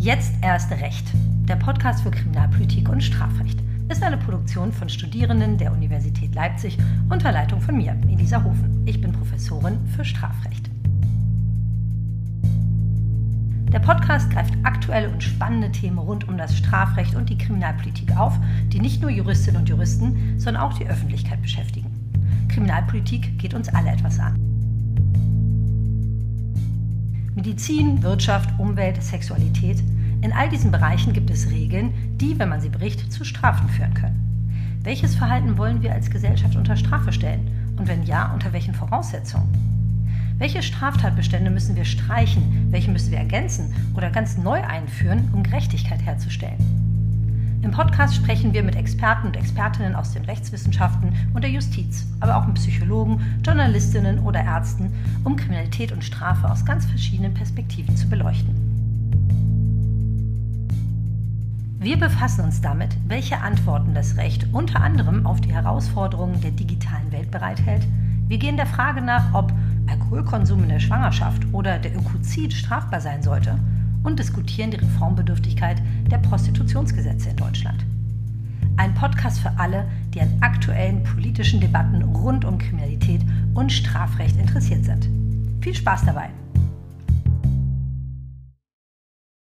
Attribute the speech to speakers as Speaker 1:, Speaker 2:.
Speaker 1: Jetzt erst recht. Der Podcast für Kriminalpolitik und Strafrecht ist eine Produktion von Studierenden der Universität Leipzig unter Leitung von mir, Elisa Hofen. Ich bin Professorin für Strafrecht. Der Podcast greift aktuelle und spannende Themen rund um das Strafrecht und die Kriminalpolitik auf, die nicht nur Juristinnen und Juristen, sondern auch die Öffentlichkeit beschäftigen. Kriminalpolitik geht uns alle etwas an. Medizin, Wirtschaft, Umwelt, Sexualität. In all diesen Bereichen gibt es Regeln, die, wenn man sie bricht, zu Strafen führen können. Welches Verhalten wollen wir als Gesellschaft unter Strafe stellen? Und wenn ja, unter welchen Voraussetzungen? Welche Straftatbestände müssen wir streichen? Welche müssen wir ergänzen oder ganz neu einführen, um Gerechtigkeit herzustellen? Im Podcast sprechen wir mit Experten und Expertinnen aus den Rechtswissenschaften und der Justiz, aber auch mit Psychologen, Journalistinnen oder Ärzten, um Kriminalität und Strafe aus ganz verschiedenen Perspektiven zu beleuchten. Wir befassen uns damit, welche Antworten das Recht unter anderem auf die Herausforderungen der digitalen Welt bereithält. Wir gehen der Frage nach, ob Alkoholkonsum in der Schwangerschaft oder der Ökozid strafbar sein sollte und diskutieren die Reformbedürftigkeit der Prostitutionsgesetze in Deutschland. Ein Podcast für alle, die an aktuellen politischen Debatten rund um Kriminalität und Strafrecht interessiert sind. Viel Spaß dabei!